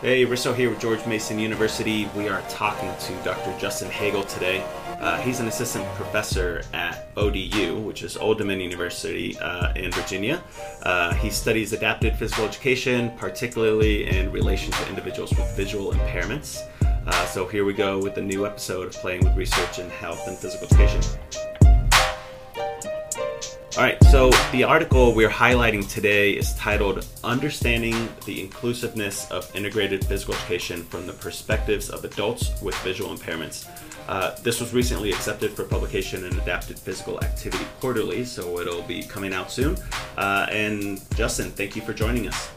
Hey, Risto here with George Mason University. We are talking to Dr. Justin Haegele today. Uh, he's an assistant professor at ODU, which is Old Dominion University uh, in Virginia. Uh, he studies adapted physical education, particularly in relation to individuals with visual impairments. Uh, so here we go with a new episode of Playing with Research in Health and Physical Education. All right, so the article we're highlighting today is titled Understanding the Inclusiveness of Integrated Physical Education from the Perspectives of Adults with Visual Impairments. Uh, this was recently accepted for publication in Adapted Physical Activity Quarterly, so it'll be coming out soon. Uh, and Justin, thank you for joining us.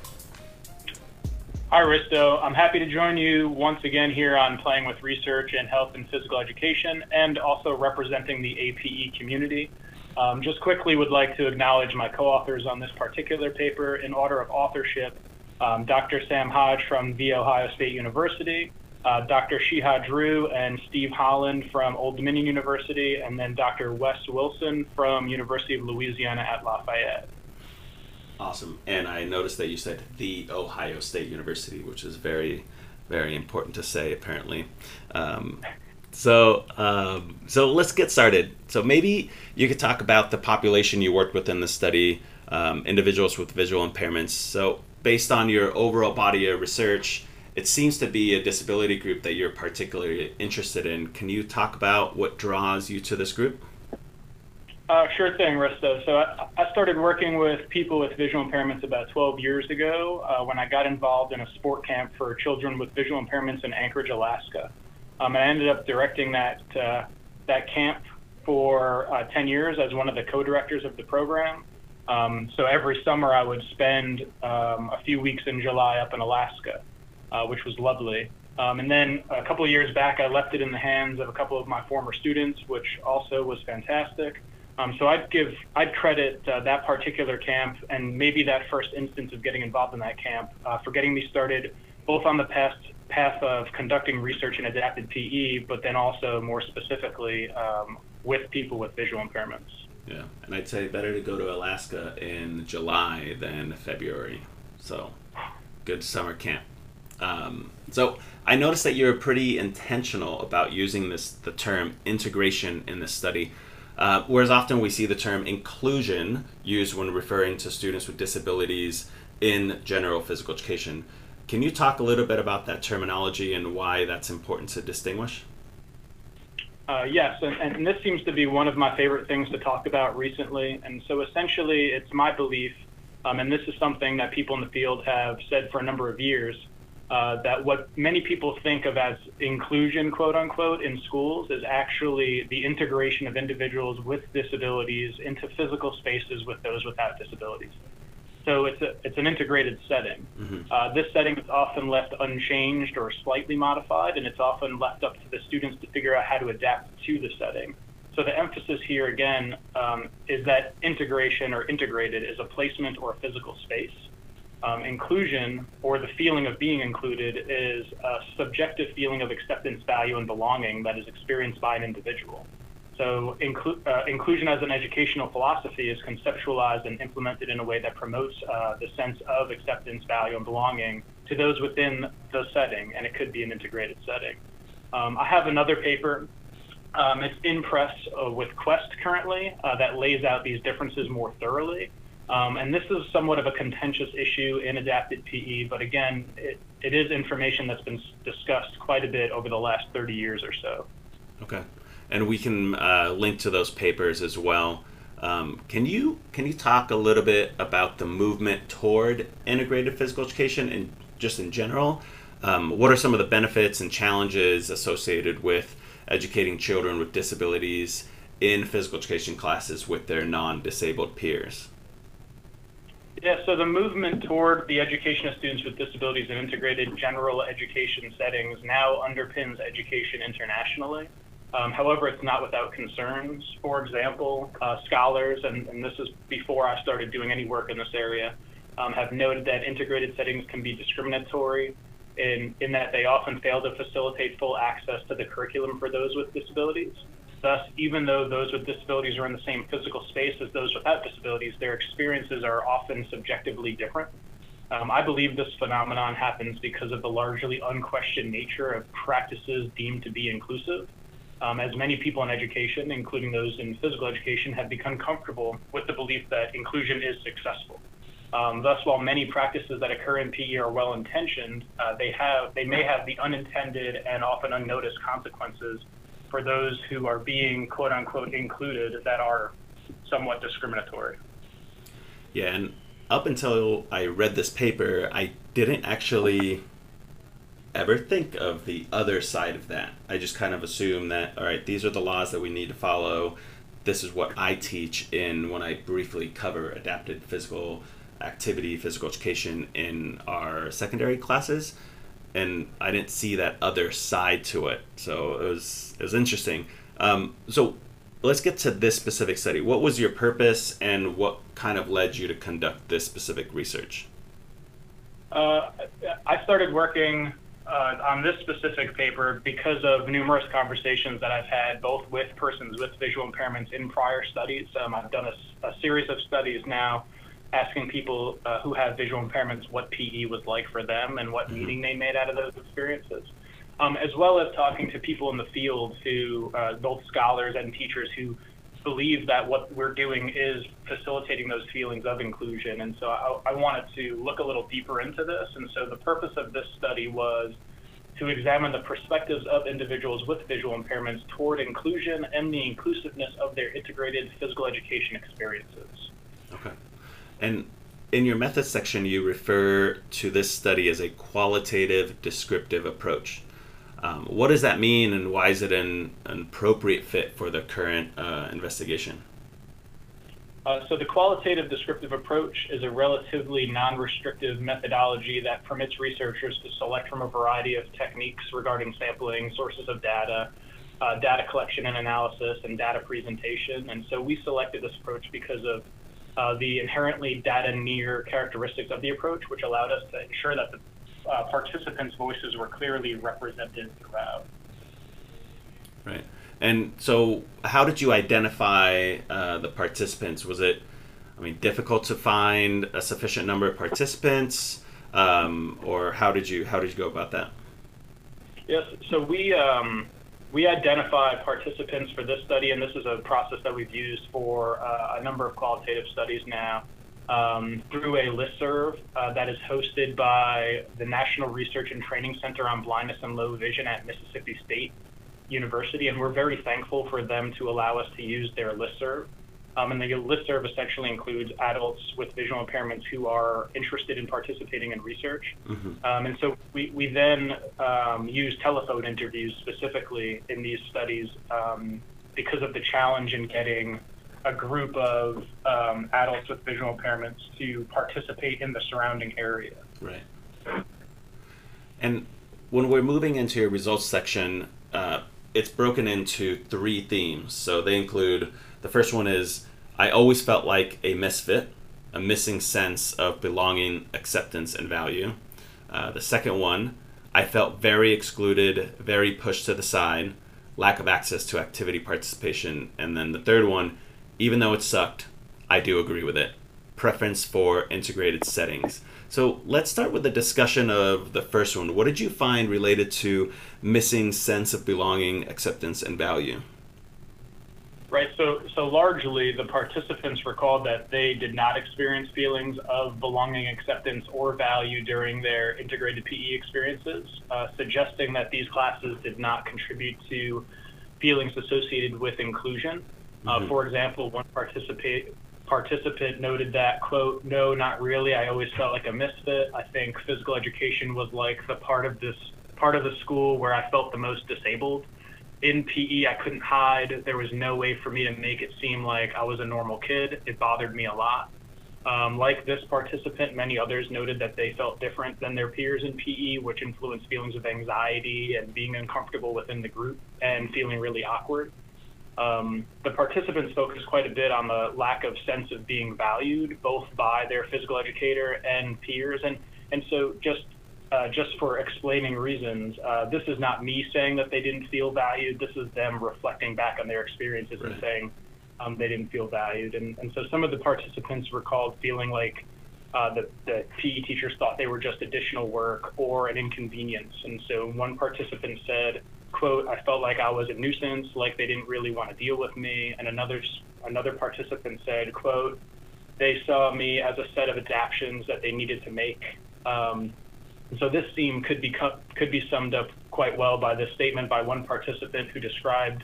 Hi, Risto. I'm happy to join you once again here on Playing with Research in Health and Physical Education and also representing the APE community. Um, just quickly would like to acknowledge my co-authors on this particular paper in order of authorship. Um, Dr. Sam Hodge from The Ohio State University, uh, Dr. Xihe Zhu and Steve Holland from Old Dominion University, and then Dr. Wes Wilson from University of Louisiana at Lafayette. Awesome. And I noticed that you said The Ohio State University, which is very, very important to say, apparently. Um, so, um, so let's get started. So maybe you could talk about the population you worked with in the study, um, individuals with visual impairments. So, based on your overall body of research, it seems to be a disability group that you're particularly interested in. Can you talk about what draws you to this group? Uh, sure thing, Risto. So I, I, started working with people with visual impairments about 12 years ago uh, when I got involved in a sport camp for children with visual impairments in Anchorage, Alaska. Um, I ended up directing that uh, that camp for uh, 10 years as one of the co-directors of the program. Um, so every summer I would spend um, a few weeks in July up in Alaska, uh, which was lovely. Um, and then a couple of years back, I left it in the hands of a couple of my former students, which also was fantastic. Um, so I'd give, I'd credit uh, that particular camp and maybe that first instance of getting involved in that camp uh, for getting me started both on the past path of conducting research in adapted PE, but then also more specifically um, with people with visual impairments. Yeah, and I'd say better to go to Alaska in July than February. So, good summer camp. Um, so I noticed that you're pretty intentional about using this the term integration in this study. Uh, whereas often we see the term inclusion used when referring to students with disabilities in general physical education. Can you talk a little bit about that terminology and why that's important to distinguish? Uh, yes, and, and, this seems to be one of my favorite things to talk about recently. And so essentially, it's my belief, um, and this is something that people in the field have said for a number of years, uh, that what many people think of as inclusion, quote unquote, in schools is actually the integration of individuals with disabilities into physical spaces with those without disabilities. So it's a, it's an integrated setting. Mm-hmm. Uh, this setting is often left unchanged or slightly modified, and it's often left up to the students to figure out how to adapt to the setting. So the emphasis here again um, is that integration or integrated is a placement or a physical space. Um, inclusion or the feeling of being included is a subjective feeling of acceptance, value, and belonging that is experienced by an individual. So inclu- uh, inclusion as an educational philosophy is conceptualized and implemented in a way that promotes uh, the sense of acceptance, value, and belonging to those within the setting, and it could be an integrated setting. Um, I have another paper. Um, it's in press uh, with Quest currently uh, that lays out these differences more thoroughly. Um, and this is somewhat of a contentious issue in adapted PE, but again, it, it is information that's been discussed quite a bit over the last 30 years or so. Okay and we can uh, link to those papers as well. Um, can you can you talk a little bit about the movement toward integrated physical education and just in general? Um, what are some of the benefits and challenges associated with educating children with disabilities in physical education classes with their non-disabled peers? Yeah, so the movement toward the education of students with disabilities in integrated general education settings now underpins education internationally. Um, however, it's not without concerns. For example, uh, scholars, and, and, this is before I started doing any work in this area, um, have noted that integrated settings can be discriminatory in, in that they often fail to facilitate full access to the curriculum for those with disabilities. Thus, even though those with disabilities are in the same physical space as those without disabilities, their experiences are often subjectively different. Um, I believe this phenomenon happens because of the largely unquestioned nature of practices deemed to be inclusive. Um, as many people in education, including those in physical education, have become comfortable with the belief that inclusion is successful. Um, thus, while many practices that occur in PE are well intentioned, uh, they have they may have the unintended and often unnoticed consequences for those who are being quote unquote included that are somewhat discriminatory. Yeah, and up until I read this paper, I didn't actually ever think of the other side of that. I just kind of assume that all right, these are the laws that we need to follow. This is what I teach in when I briefly cover adapted physical activity, physical education in our secondary classes, and I didn't see that other side to it. So it was it was interesting. Um, so let's get to this specific study. What was your purpose, and what kind of led you to conduct this specific research? Uh, I started working uh, on this specific paper because of numerous conversations that I've had both with persons with visual impairments in prior studies. Um, I've done a, a, series of studies now asking people uh, who have visual impairments what PE was like for them and what mm-hmm. meaning they made out of those experiences, um, as well as talking to people in the field who, uh, both scholars and teachers who believe that what we're doing is facilitating those feelings of inclusion. And so I, I wanted to look a little deeper into this. And so the purpose of this study was to examine the perspectives of individuals with visual impairments toward inclusion and the inclusiveness of their integrated physical education experiences. Okay. And in your methods section, you refer to this study as a qualitative descriptive approach. Um, what does that mean, and why is it an, an appropriate fit for the current uh, investigation? Uh, so the qualitative descriptive approach is a relatively non-restrictive methodology that permits researchers to select from a variety of techniques regarding sampling, sources of data, uh, data collection and analysis, and data presentation. And so we selected this approach because of uh, the inherently data near characteristics of the approach, which allowed us to ensure that the uh, participants' voices were clearly represented throughout. Right. And so, how did you identify uh, the participants? Was it, I mean, difficult to find a sufficient number of participants, um, or how did you how did you go about that? Yes. So we um, we identify participants for this study, and this is a process that we've used for uh, a number of qualitative studies now, um, through a listserv uh, that is hosted by the National Research and Training Center on Blindness and Low Vision at Mississippi State University, and we're very thankful for them to allow us to use their listserv. Um, and the listserv essentially includes adults with visual impairments who are interested in participating in research. Mm-hmm. Um, and so we, we then um, use telephone interviews specifically in these studies um, because of the challenge in getting a group of um, adults with visual impairments to participate in the surrounding area. Right. And when we're moving into your results section, uh, it's broken into three themes. So they include the first one is I always felt like a misfit, a missing sense of belonging, acceptance, and value. Uh, the second one, I felt very excluded, very pushed to the side, lack of access to activity participation. And then the third one, even though it sucked, I do agree with it. Preference for integrated settings. So let's start with the discussion of the first one. What did you find related to missing sense of belonging, acceptance, and value? Right. So, so largely the participants recalled that they did not experience feelings of belonging, acceptance, or value during their integrated PE experiences, uh, suggesting that these classes did not contribute to feelings associated with inclusion. Uh, mm-hmm. For example, one participate participant noted that quote no not really i always felt like a misfit i think physical education was like the part of this part of the school where i felt the most disabled in PE, I couldn't hide. There was no way for me to make it seem like I was a normal kid. It bothered me a lot. Um, like this participant, many others noted that they felt different than their peers in PE, which influenced feelings of anxiety and being uncomfortable within the group and feeling really awkward. Um, the participants focused quite a bit on the lack of sense of being valued, both by their physical educator and peers. And, and so just uh, just for explaining reasons. Uh, this is not me saying that they didn't feel valued. This is them reflecting back on their experiences right. and saying um, they didn't feel valued. And, and so some of the participants recalled feeling like uh, the, the PE teachers thought they were just additional work or an inconvenience. And so one participant said, quote, I felt like I was a nuisance, like they didn't really want to deal with me. And another, another participant said, quote, they saw me as a set of adaptations that they needed to make. Um, so this theme could be could be summed up quite well by this statement by one participant who described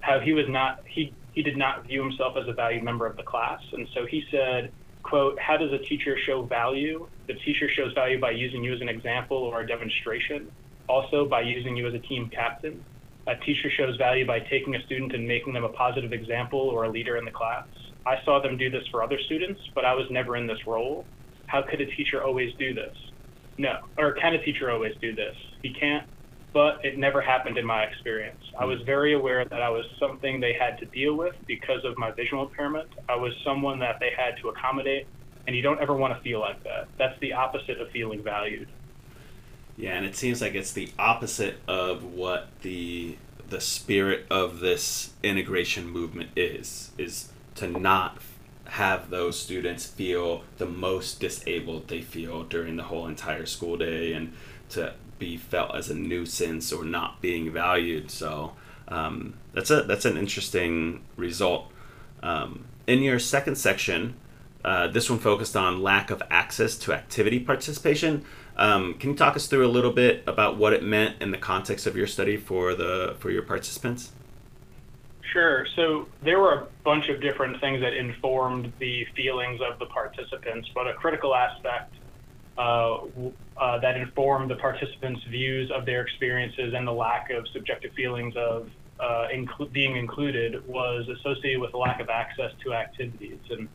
how he was not he he did not view himself as a valued member of the class, and so he said, "quote How does a teacher show value? The teacher shows value by using you as an example or a demonstration, also by using you as a team captain. A teacher shows value by taking a student and making them a positive example or a leader in the class. I saw them do this for other students, but I was never in this role. How could a teacher always do this? No. Or can a teacher always do this? He can't, but it never happened in my experience. I was very aware that I was something they had to deal with because of my visual impairment. I was someone that they had to accommodate, and you don't ever want to feel like that. That's the opposite of feeling valued. Yeah, and it seems like it's the opposite of what the the spirit of this integration movement is is to not have those students feel the most disabled they feel during the whole entire school day and to be felt as a nuisance or not being valued. So um, that's a that's an interesting result. Um, in your second section, uh, this one focused on lack of access to activity participation. Um, can you talk us through a little bit about what it meant in the context of your study for the for your participants? Sure. So there were a bunch of different things that informed the feelings of the participants, but a critical aspect uh, uh, that informed the participants' views of their experiences and the lack of subjective feelings of uh, being included was associated with a lack of access to activities. And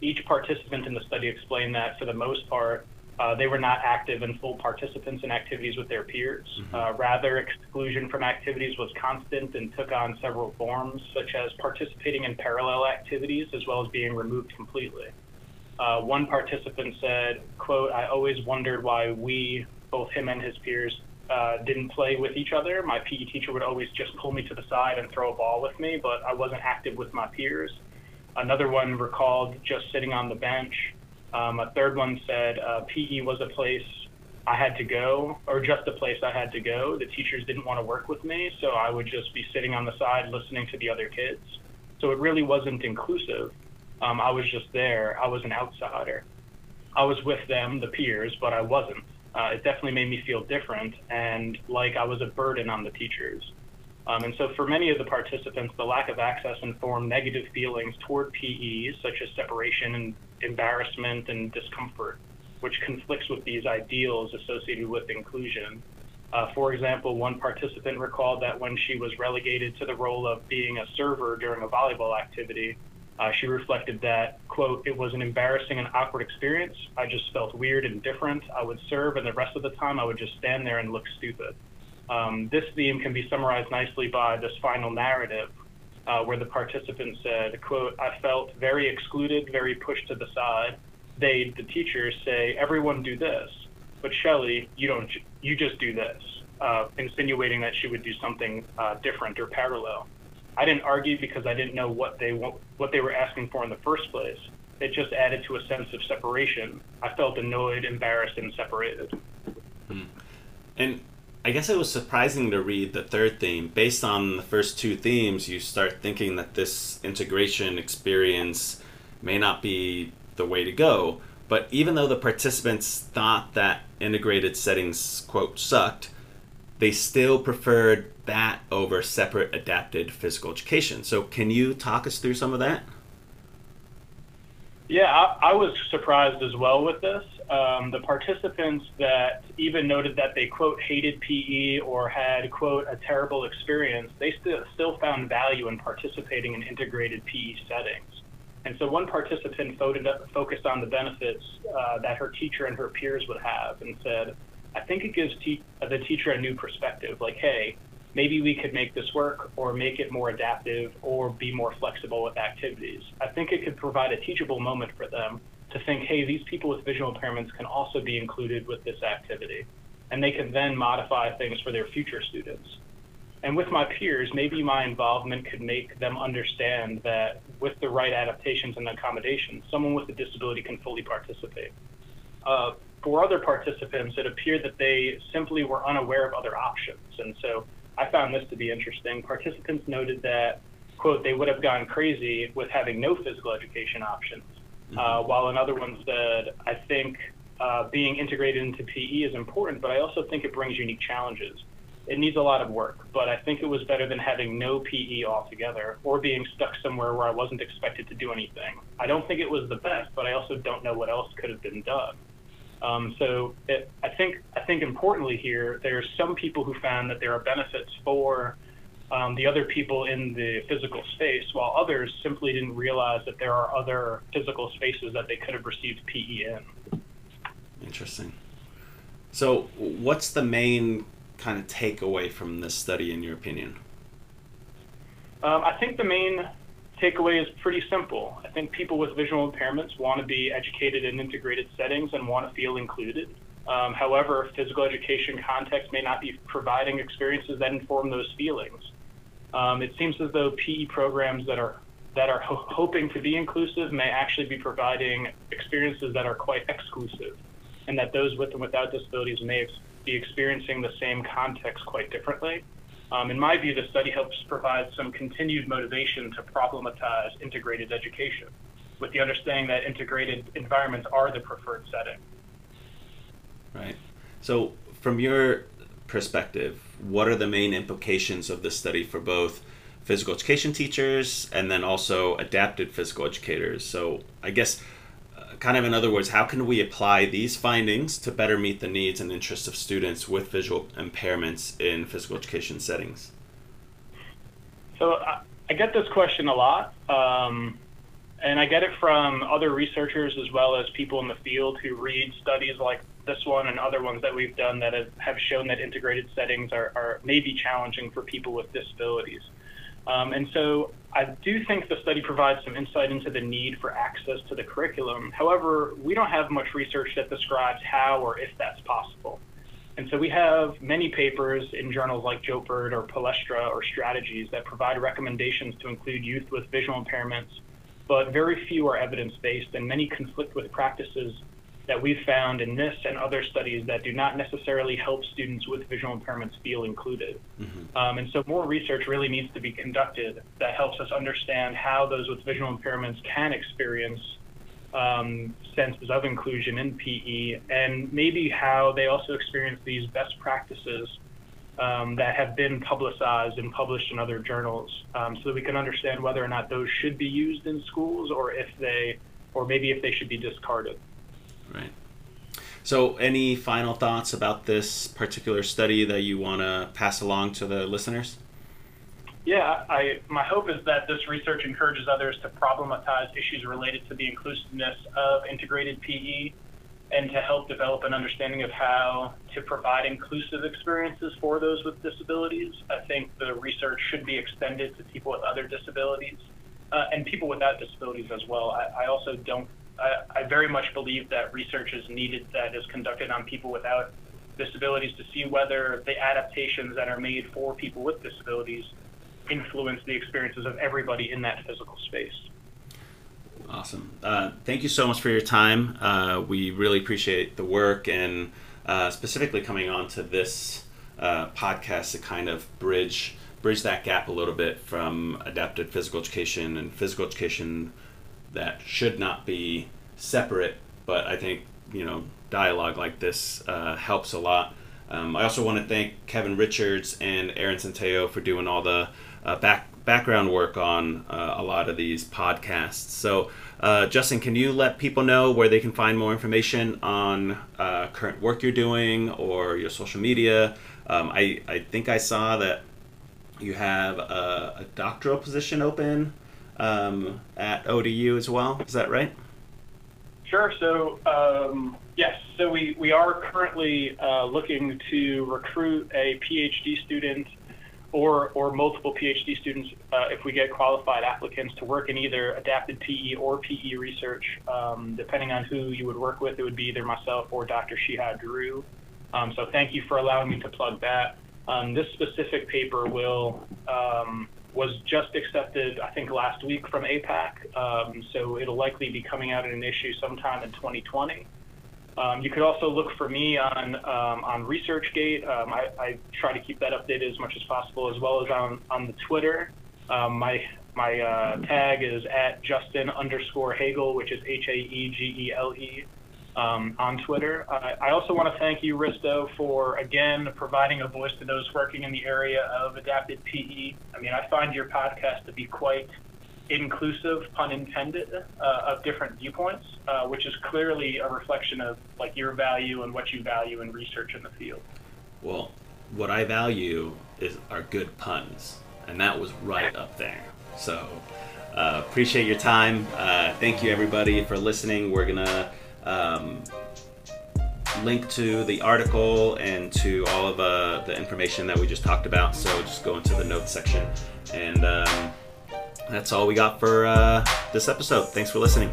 each participant in the study explained that for the most part, uh, they were not active and full participants in activities with their peers. Mm-hmm. Uh, rather, exclusion from activities was constant and took on several forms, such as participating in parallel activities as well as being removed completely. Uh, one participant said, quote, I always wondered why we, both him and his peers, uh, didn't play with each other. My PE teacher would always just pull me to the side and throw a ball with me, but I wasn't active with my peers. Another one recalled just sitting on the bench um, a third one said uh, PE was a place I had to go, or just a place I had to go. The teachers didn't want to work with me, so I would just be sitting on the side listening to the other kids. So it really wasn't inclusive. Um, I was just there. I was an outsider. I was with them, the peers, but I wasn't. Uh, it definitely made me feel different and like I was a burden on the teachers. Um, and so for many of the participants, the lack of access informed negative feelings toward PE, such as separation and embarrassment and discomfort, which conflicts with these ideals associated with inclusion. Uh, for example, one participant recalled that when she was relegated to the role of being a server during a volleyball activity, uh, she reflected that, quote, it was an embarrassing and awkward experience. I just felt weird and different. I would serve, and the rest of the time I would just stand there and look stupid. Um, this theme can be summarized nicely by this final narrative, uh, where the participant said, quote, I felt very excluded, very pushed to the side. They, the teachers, say, everyone do this. But Shelly, you don't, you just do this, uh, insinuating that she would do something uh, different or parallel. I didn't argue because I didn't know what they what they were asking for in the first place. It just added to a sense of separation. I felt annoyed, embarrassed, and separated. Hmm. And I guess it was surprising to read the third theme. Based on the first two themes, you start thinking that this integration experience may not be the way to go. But even though the participants thought that integrated settings, quote, sucked, they still preferred that over separate adapted physical education. So, can you talk us through some of that? Yeah, I, I was surprised as well with this um, the participants that even noted that they quote hated PE or had quote a terrible experience, they still still found value in participating in integrated PE settings. And so one participant focused on the benefits uh, that her teacher and her peers would have, and said, "I think it gives te- the teacher a new perspective. Like, hey, maybe we could make this work, or make it more adaptive, or be more flexible with activities. I think it could provide a teachable moment for them." to think, hey, these people with visual impairments can also be included with this activity. And they can then modify things for their future students. And with my peers, maybe my involvement could make them understand that with the right adaptations and accommodations, someone with a disability can fully participate. uh, for other participants, it appeared that they simply were unaware of other options. And so I found this to be interesting. Participants noted that, quote, they would have gone crazy with having no physical education options, mm-hmm. uh, while another one said, I think uh, being integrated into PE is important, but I also think it brings unique challenges. It needs a lot of work, but I think it was better than having no PE altogether or being stuck somewhere where I wasn't expected to do anything. I don't think it was the best, but I also don't know what else could have been done. Um, so it, I think I think importantly here, there are some people who found that there are benefits for um, the other people in the physical space, while others simply didn't realize that there are other physical spaces that they could have received PE in. Interesting. So, what's the main kind of takeaway from this study, in your opinion? Um, I think the main takeaway is pretty simple. I think people with visual impairments want to be educated in integrated settings and want to feel included. Um, however, physical education context may not be providing experiences that inform those feelings. Um, it seems as though PE programs that are that are ho- hoping to be inclusive may actually be providing experiences that are quite exclusive, and that those with and without disabilities may ex- be experiencing the same context quite differently. Um, in my view, the study helps provide some continued motivation to problematize integrated education with the understanding that integrated environments are the preferred setting. Right. So, from your perspective, what are the main implications of this study for both physical education teachers and then also adapted physical educators? So, I guess kind of in other words, how can we apply these findings to better meet the needs and interests of students with visual impairments in physical education settings? So I, I get this question a lot, um, and I get it from other researchers as well as people in the field who read studies like this one and other ones that we've done that have, have shown that integrated settings are, are maybe challenging for people with disabilities. Um, and so I do think the study provides some insight into the need for access to the curriculum. However, we don't have much research that describes how or if that's possible. And so we have many papers in journals like JOPERD or Palestra or Strategies that provide recommendations to include youth with visual impairments, but very few are evidence based and many conflict with practices that we've found in this and other studies that do not necessarily help students with visual impairments feel included. Mm-hmm. Um, and so more research really needs to be conducted that helps us understand how those with visual impairments can experience um, senses of inclusion in PE and maybe how they also experience these best practices um, that have been publicized and published in other journals um, so that we can understand whether or not those should be used in schools or if they or maybe if they should be discarded. Right. So, any final thoughts about this particular study that you want to pass along to the listeners? Yeah, I, my hope is that this research encourages others to problematize issues related to the inclusiveness of integrated PE and to help develop an understanding of how to provide inclusive experiences for those with disabilities. I think the research should be extended to people with other disabilities uh, and people without disabilities as well. I, I also don't I, I very much believe that research is needed that is conducted on people without disabilities to see whether the adaptations that are made for people with disabilities influence the experiences of everybody in that physical space. Awesome. Uh, thank you so much for your time. Uh, we really appreciate the work and uh, specifically coming on to this uh, podcast to kind of bridge bridge that gap a little bit from adapted physical education and physical education that should not be separate, but I think you know dialogue like this uh, helps a lot. Um, I also want to thank Kevin Richards and Aaron Centeo for doing all the uh, back background work on uh, a lot of these podcasts. So, uh, Justin, can you let people know where they can find more information on uh, current work you're doing or your social media? Um, I, I think I saw that you have a, a doctoral position open um, at ODU as well. Is that right? Sure. So, um, yes, so we, we are currently uh, looking to recruit a PhD student or, or multiple PhD students uh, if we get qualified applicants to work in either adapted PE or PE research. Um, depending on who you would work with, it would be either myself or Dr. Xihe Zhu. Um, so, thank you for allowing me to plug that. Um, this specific paper will um, was just accepted, I think, last week from APAQ. Um, so it'll likely be coming out in an issue sometime in 2020. Um, you could also look for me on um, on ResearchGate. Um, I, I, try to keep that updated as much as possible, as well as on on the Twitter. Um, my my uh, tag is at Justin underscore Haegele, which is H A E G E L E um, on Twitter. Uh, I also want to thank you, Risto, for again providing a voice to those working in the area of adapted PE. I mean, I find your podcast to be quite inclusive, pun intended, uh, of different viewpoints, uh, which is clearly a reflection of like your value and what you value in research in the field. Well, what I value is are good puns, and that was right up there. So. Uh, appreciate your time. Uh, thank you, everybody, for listening. We're gonna um, link to the article and to all of uh, the information that we just talked about. So just go into the notes section. And um, that's all we got for uh, this episode. Thanks for listening.